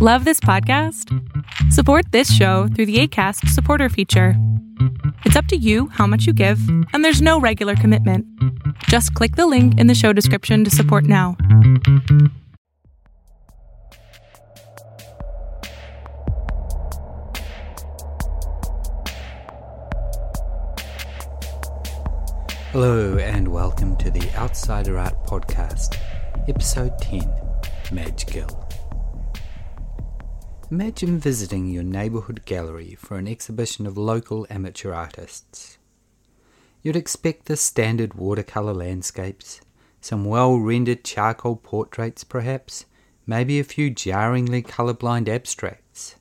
Love this podcast? Support this show through the ACAST supporter feature. It's up to you how much you give, and there's no regular commitment. Just click the link in the show description to support now. Hello, and welcome to the Outsider Art Podcast, Episode 10 Madge Gill. Imagine visiting your neighbourhood gallery for an exhibition of local amateur artists. You'd expect the standard watercolour landscapes, some well rendered charcoal portraits perhaps, maybe a few jarringly colourblind abstracts.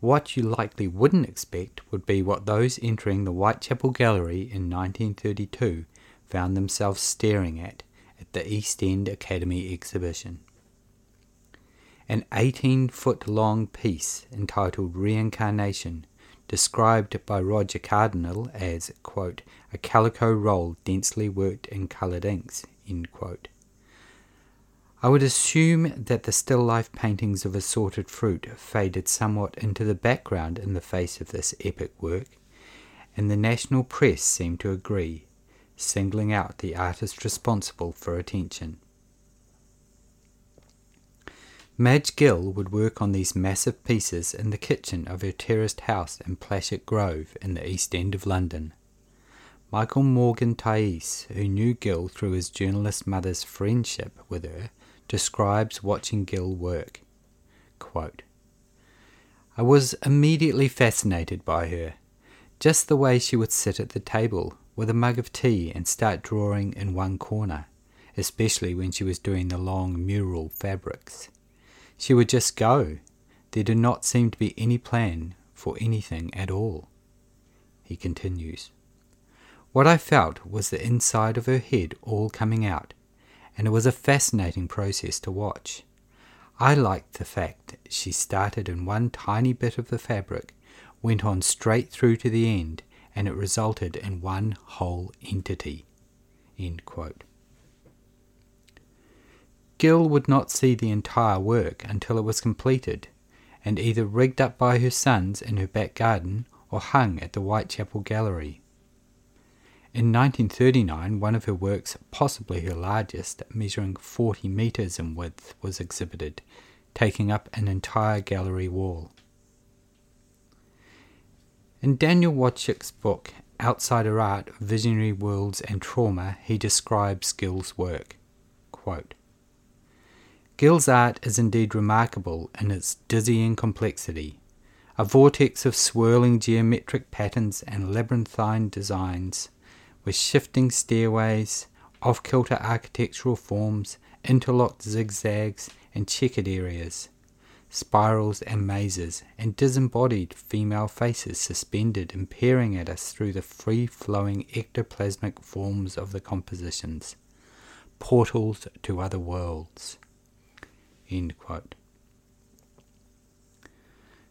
What you likely wouldn't expect would be what those entering the Whitechapel Gallery in 1932 found themselves staring at at the East End Academy exhibition. An 18 foot long piece entitled Reincarnation, described by Roger Cardinal as, quote, a calico roll densely worked in coloured inks. I would assume that the still life paintings of assorted fruit faded somewhat into the background in the face of this epic work, and the national press seemed to agree, singling out the artist responsible for attention. Madge Gill would work on these massive pieces in the kitchen of her terraced house in Plashet Grove in the East End of London. Michael Morgan Theis, who knew Gill through his journalist mother's friendship with her, describes watching Gill work. Quote, I was immediately fascinated by her, just the way she would sit at the table with a mug of tea and start drawing in one corner, especially when she was doing the long mural fabrics. She would just go. There did not seem to be any plan for anything at all. He continues. What I felt was the inside of her head all coming out, and it was a fascinating process to watch. I liked the fact that she started in one tiny bit of the fabric, went on straight through to the end, and it resulted in one whole entity. Gill would not see the entire work until it was completed, and either rigged up by her sons in her back garden or hung at the Whitechapel Gallery. In 1939, one of her works, possibly her largest, measuring 40 metres in width, was exhibited, taking up an entire gallery wall. In Daniel Wojcik's book, Outsider Art, Visionary Worlds and Trauma, he describes Gill's work. Quote, Gill's art is indeed remarkable in its dizzying complexity, a vortex of swirling geometric patterns and labyrinthine designs with shifting stairways, off kilter architectural forms, interlocked zigzags and checkered areas, spirals and mazes, and disembodied female faces suspended and peering at us through the free flowing ectoplasmic forms of the compositions, portals to other worlds.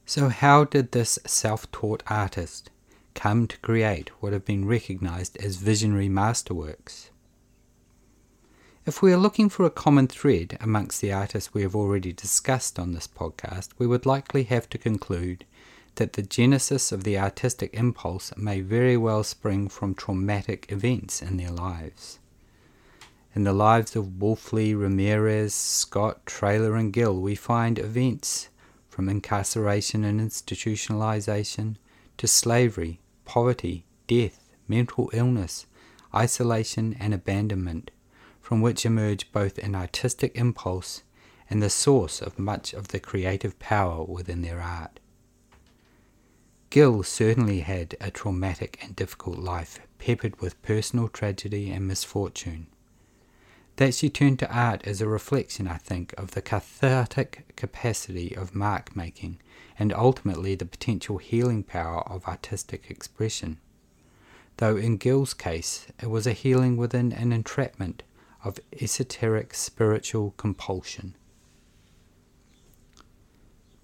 So, how did this self taught artist come to create what have been recognized as visionary masterworks. If we are looking for a common thread amongst the artists we have already discussed on this podcast, we would likely have to conclude that the genesis of the artistic impulse may very well spring from traumatic events in their lives. In the lives of Wölfli, Ramirez, Scott, Traylor, and Gill, we find events from incarceration and institutionalization to slavery, poverty, death, mental illness, isolation, and abandonment, from which emerge both an artistic impulse and the source of much of the creative power within their art. Gill certainly had a traumatic and difficult life, peppered with personal tragedy and misfortune. That she turned to art is a reflection, I think, of the cathartic capacity of mark making and ultimately the potential healing power of artistic expression. Though in Gill's case, it was a healing within an entrapment of esoteric spiritual compulsion.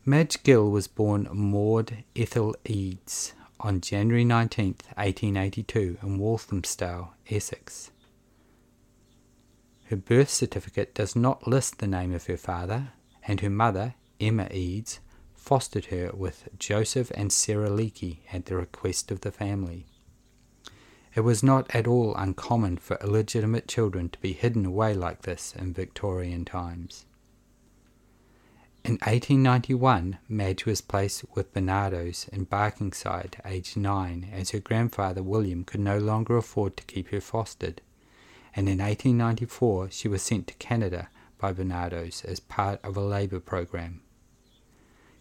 Madge Gill was born Maud Ethel Eades on January 19, 1882, in Walthamstow, Essex. Her birth certificate does not list the name of her father, and her mother, Emma Eades, fostered her with Joseph and Sarah Leakey at the request of the family. It was not at all uncommon for illegitimate children to be hidden away like this in Victorian times. In 1891, Madge was placed with Barnardo's in Barkingside, aged nine, as her grandfather William could no longer afford to keep her fostered, and in 1894 she was sent to Canada by Barnardo's as part of a labour program.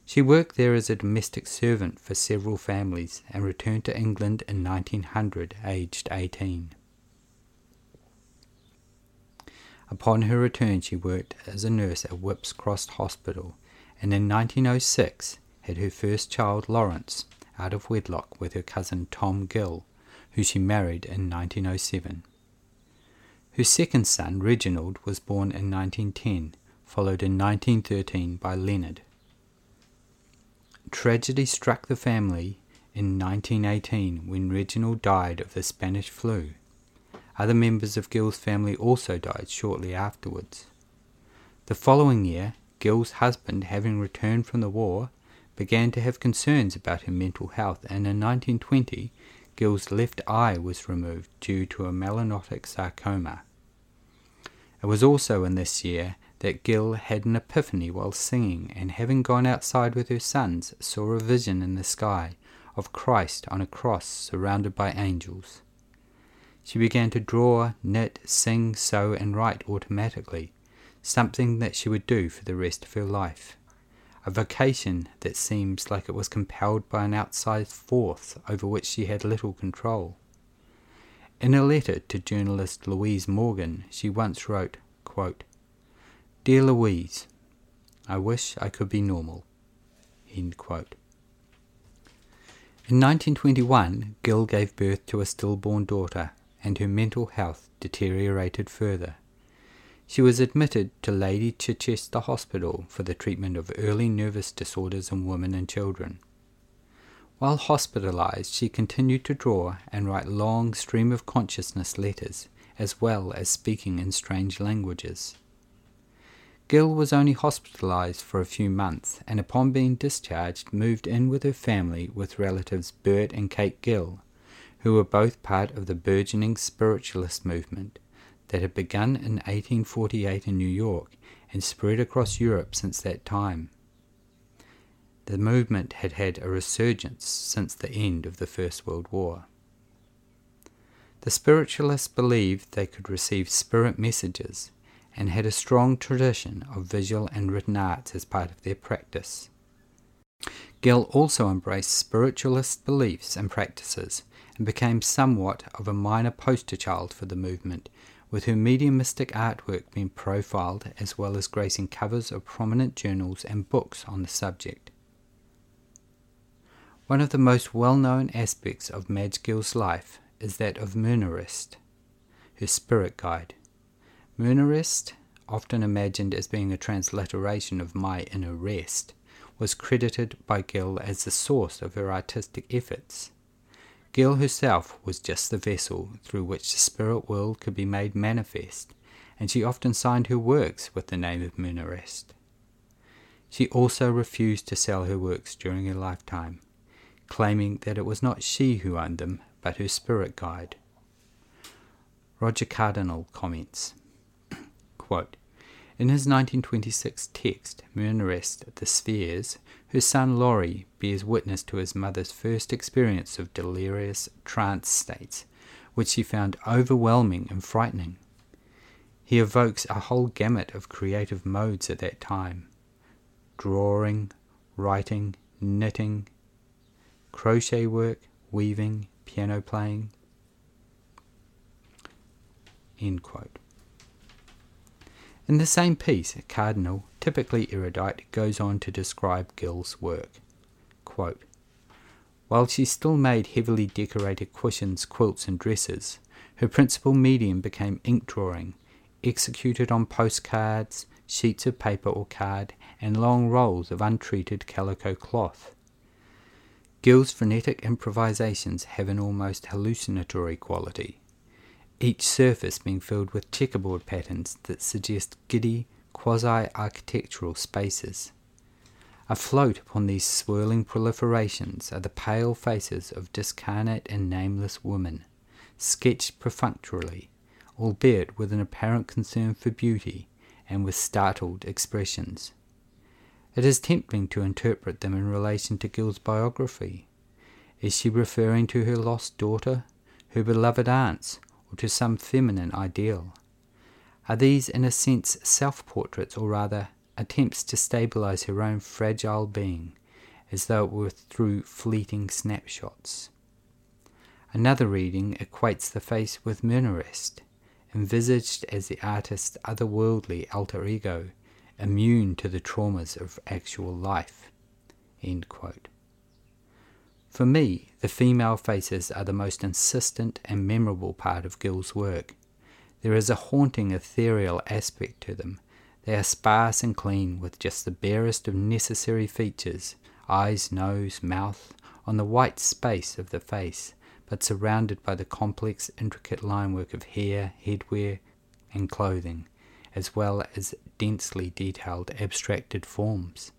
She worked there as a domestic servant for several families and returned to England in 1900, aged 18. Upon her return, she worked as a nurse at Whipps Cross Hospital and in 1906 had her first child, Lawrence, out of wedlock with her cousin Tom Gill, who she married in 1907. Her second son, Reginald, was born in 1910, followed in 1913 by Leonard. Tragedy struck the family in 1918 when Reginald died of the Spanish flu. Other members of Gill's family also died shortly afterwards. The following year, Gill's husband, having returned from the war, began to have concerns about her mental health, and in 1920, Gill's left eye was removed due to a melanotic sarcoma. It was also in this year that Gill had an epiphany while singing, and having gone outside with her sons, saw a vision in the sky of Christ on a cross surrounded by angels. She began to draw, knit, sing, sew, and write automatically, something that she would do for the rest of her life. A vocation that seems like it was compelled by an outside force over which she had little control. In a letter to journalist Louise Morgan, she once wrote, quote, Dear Louise, I wish I could be normal. In 1921, Gill gave birth to a stillborn daughter, and her mental health deteriorated further. She was admitted to Lady Chichester Hospital for the treatment of early nervous disorders in women and children. While hospitalized, she continued to draw and write long stream of consciousness letters, as well as speaking in strange languages. Gill was only hospitalized for a few months and upon being discharged moved in with her family with relatives Bert and Kate Gill, who were both part of the burgeoning spiritualist movement that had begun in 1848 in New York and spread across Europe since that time. The movement had had a resurgence since the end of the First World War. The spiritualists believed they could receive spirit messages and had a strong tradition of visual and written arts as part of their practice. Gill also embraced spiritualist beliefs and practices and became somewhat of a minor poster child for the movement, with her mediumistic artwork being profiled as well as gracing covers of prominent journals and books on the subject. One of the most well known aspects of Madge Gill's life is that of Myrninerest, her spirit guide. Myrninerest, often imagined as being a transliteration of My Inner Rest, was credited by Gill as the source of her artistic efforts. Gill herself was just the vessel through which the spirit world could be made manifest, and she often signed her works with the name of Myrninerest. She also refused to sell her works during her lifetime, claiming that it was not she who owned them, but her spirit guide. Roger Cardinal comments Quote, in his 1926 text, Myrninerest The Spheres, her son Laurie bears witness to his mother's first experience of delirious trance states, which she found overwhelming and frightening. He evokes a whole gamut of creative modes at that time drawing, writing, knitting, crochet work, weaving, piano playing. End quote. In the same piece, Cardinal, typically erudite, goes on to describe Gill's work. Quote, While she still made heavily decorated cushions, quilts, and dresses, her principal medium became ink drawing, executed on postcards, sheets of paper or card, and long rolls of untreated calico cloth. Gill's frenetic improvisations have an almost hallucinatory quality each surface being filled with checkerboard patterns that suggest giddy, quasi architectural spaces. Afloat upon these swirling proliferations are the pale faces of discarnate and nameless women, sketched perfunctorily, albeit with an apparent concern for beauty and with startled expressions. It is tempting to interpret them in relation to Gill's biography. Is she referring to her lost daughter, her beloved aunts, or to some feminine ideal? Are these, in a sense, self portraits, or rather attempts to stabilize her own fragile being, as though it were through fleeting snapshots. Another reading equates the face with Myrninerest, envisaged as the artist's otherworldly alter ego, immune to the traumas of actual life. For me, the female faces are the most insistent and memorable part of Gill's work. There is a haunting ethereal aspect to them they are sparse and clean, with just the barest of necessary features eyes, nose, mouth on the white space of the face, but surrounded by the complex, intricate line work of hair, headwear, and clothing, as well as densely detailed abstracted forms.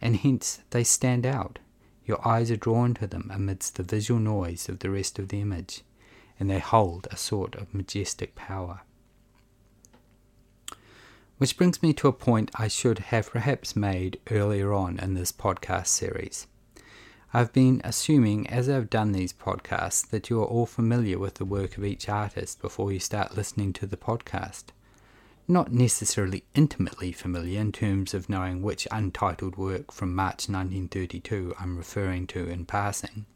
And hence they stand out. Your eyes are drawn to them amidst the visual noise of the rest of the image, and they hold a sort of majestic power. Which brings me to a point I should have perhaps made earlier on in this podcast series. I've been assuming as I've done these podcasts that you are all familiar with the work of each artist before you start listening to the podcast. Not necessarily intimately familiar in terms of knowing which untitled work from March 1932 I'm referring to in passing,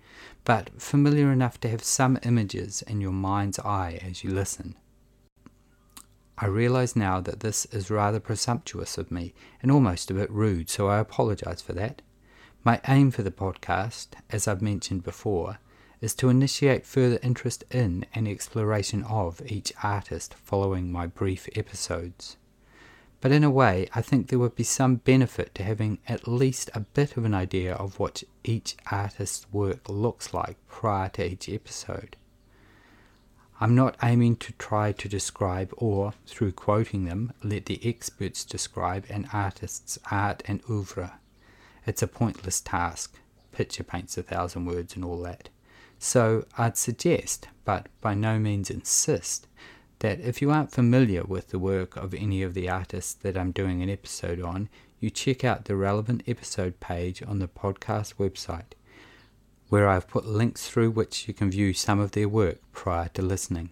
but familiar enough to have some images in your mind's eye as you listen. I realize now that this is rather presumptuous of me and almost a bit rude, so I apologize for that. My aim for the podcast, as I've mentioned before, is to initiate further interest in and exploration of each artist following my brief episodes. But in a way, I think there would be some benefit to having at least a bit of an idea of what each artist's work looks like prior to each episode. I'm not aiming to try to describe or, through quoting them, let the experts describe an artist's art and oeuvre. It's a pointless task. Picture paints a thousand words and all that. So I'd suggest, but by no means insist, that if you aren't familiar with the work of any of the artists that I'm doing an episode on, you check out the relevant episode page on the podcast website where I've put links through which you can view some of their work prior to listening.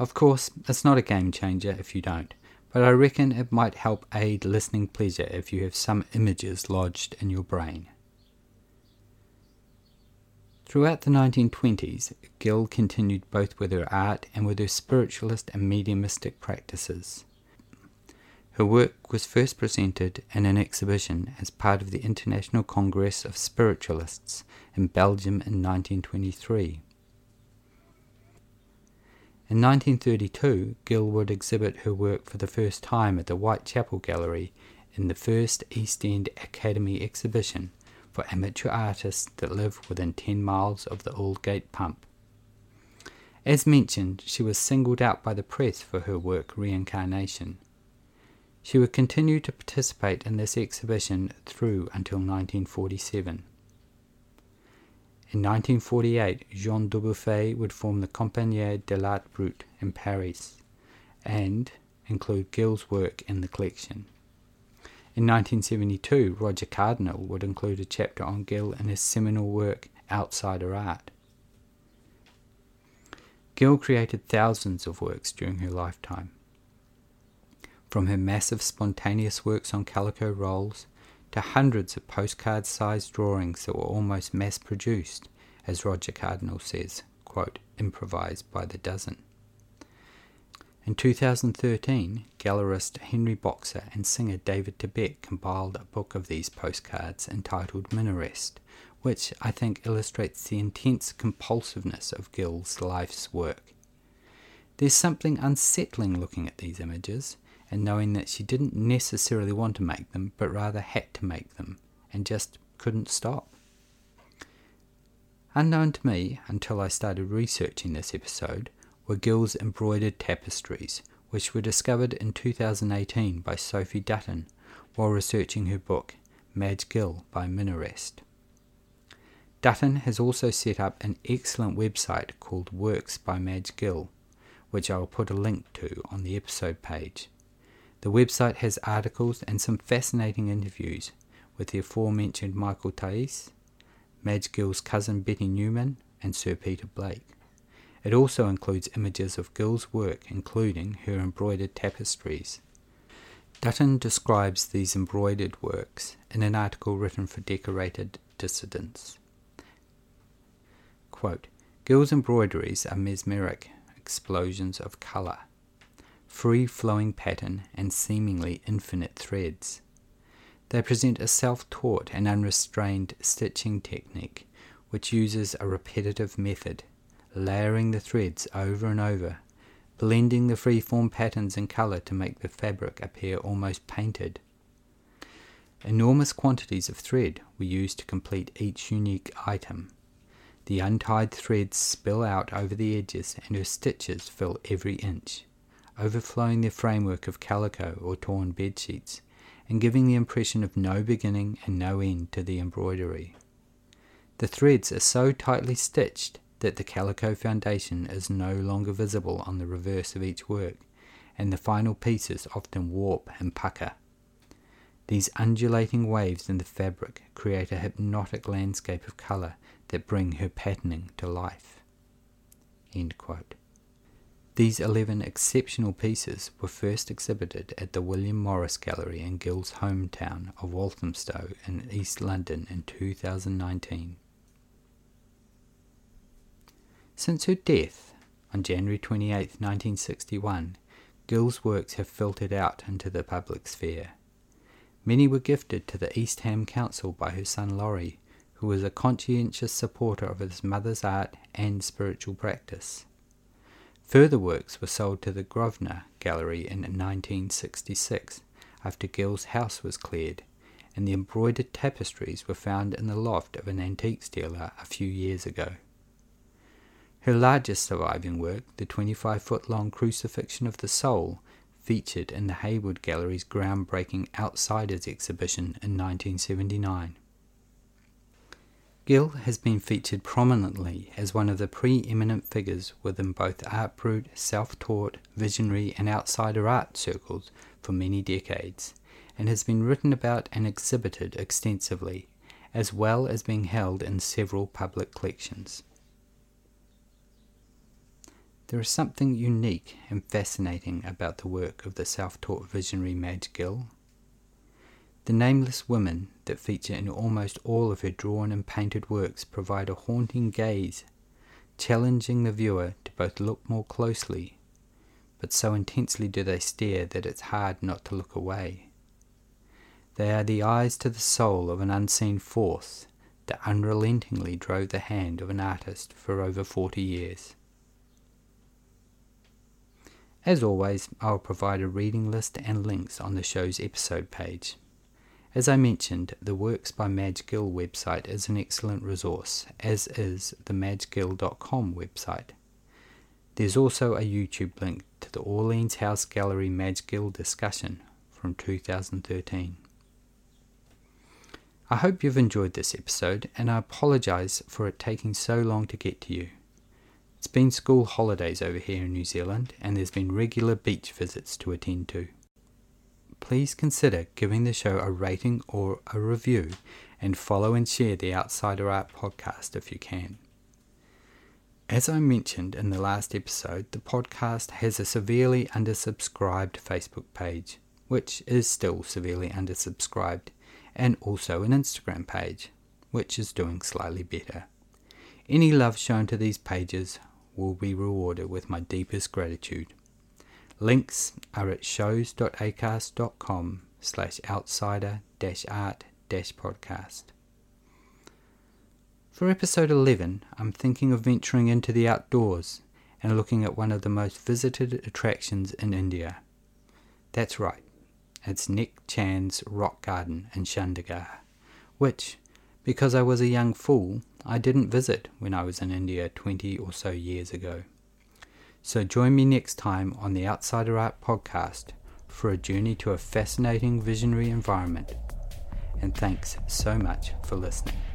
Of course, it's not a game changer if you don't, but I reckon it might help aid listening pleasure if you have some images lodged in your brain. Throughout the 1920s, Gill continued both with her art and with her spiritualist and mediumistic practices. Her work was first presented in an exhibition as part of the International Congress of Spiritualists in Belgium in 1923. In 1932, Gill would exhibit her work for the first time at the Whitechapel Gallery in the first East End Academy exhibition for amateur artists that live within 10 miles of the Aldgate pump. As mentioned, she was singled out by the press for her work Reincarnation. She would continue to participate in this exhibition through until 1947. In 1948, Jean Dubuffet would form the Compagnie de l'Art Brut in Paris and include Gill's work in the collection. In 1972, Roger Cardinal would include a chapter on Gill in his seminal work Outsider Art. Gill created thousands of works during her lifetime. From her massive spontaneous works on calico rolls to hundreds of postcard sized drawings that were almost mass produced, as Roger Cardinal says, quote, improvised by the dozen. In 2013, gallerist Henry Boxer and singer David Tibet compiled a book of these postcards entitled Myrninerest, which I think illustrates the intense compulsiveness of Gill's life's work. There's something unsettling looking at these images, and knowing that she didn't necessarily want to make them, but rather had to make them, and just couldn't stop. Unknown to me until I started researching this episode were Gill's embroidered tapestries, which were discovered in 2018 by Sophie Dutton while researching her book Madge Gill by Myrninerest. Dutton has also set up an excellent website called Works by Madge Gill, which I will put a link to on the episode page. The website has articles and some fascinating interviews with the aforementioned Michael Theis, Madge Gill's cousin Betty Newman, and Sir Peter Blake. It also includes images of Gill's work, including her embroidered tapestries. Dutton describes these embroidered works in an article written for Decorated Dissidents. Quote, Gill's embroideries are mesmeric explosions of colour, free flowing pattern, and seemingly infinite threads. They present a self taught and unrestrained stitching technique which uses a repetitive method, layering the threads over and over, blending the free-form patterns and colour to make the fabric appear almost painted. Enormous quantities of thread were used to complete each unique item. The untied threads spill out over the edges and her stitches fill every inch, overflowing the framework of calico or torn bed sheets, and giving the impression of no beginning and no end to the embroidery. The threads are so tightly stitched that the calico foundation is no longer visible on the reverse of each work, and the final pieces often warp and pucker. These undulating waves in the fabric create a hypnotic landscape of colour that bring her patterning to life. These 11 exceptional pieces were first exhibited at the William Morris Gallery in Gill's hometown of Walthamstow in East London in 2019. Since her death on January 28, 1961, Gill's works have filtered out into the public sphere. Many were gifted to the East Ham Council by her son Laurie, who was a conscientious supporter of his mother's art and spiritual practice. Further works were sold to the Grosvenor Gallery in 1966 after Gill's house was cleared, and the embroidered tapestries were found in the loft of an antiques dealer a few years ago. Her largest surviving work, the 25 foot long Crucifixion of the Soul, featured in the Hayward Gallery's groundbreaking Outsiders exhibition in 1979. Gill has been featured prominently as one of the preeminent figures within both art brut, self taught, visionary, and outsider art circles for many decades, and has been written about and exhibited extensively, as well as being held in several public collections. There is something unique and fascinating about the work of the self taught visionary Madge Gill the nameless women that feature in almost all of her drawn and painted works provide a haunting gaze, challenging the viewer to both look more closely, but so intensely do they stare that it's hard not to look away. They are the eyes to the soul of an unseen force that unrelentingly drove the hand of an artist for over 40 years. As always, I'll provide a reading list and links on the show's episode page. As I mentioned, the Works by Madge Gill website is an excellent resource, as is the madgegill.com website. There's also a YouTube link to the Orleans House Gallery Madge Gill discussion from 2013. I hope you've enjoyed this episode, and I apologise for it taking so long to get to you. It's been school holidays over here in New Zealand, and there's been regular beach visits to attend to please consider giving the show a rating or a review and follow and share the Outsider Art podcast if you can. As I mentioned in the last episode, the podcast has a severely undersubscribed Facebook page, which is still severely undersubscribed, and also an Instagram page, which is doing slightly better. Any love shown to these pages will be rewarded with my deepest gratitude. Links are at shows.acast.com slash outsider art podcast. For episode 11, I'm thinking of venturing into the outdoors and looking at one of the most visited attractions in India. That's right, it's Nek Chand's rock garden in Chandigarh, which, because I was a young fool, I didn't visit when I was in India 20 or so years ago. So join me next time on the Outsider Art podcast for a journey to a fascinating visionary environment. and thanks so much for listening.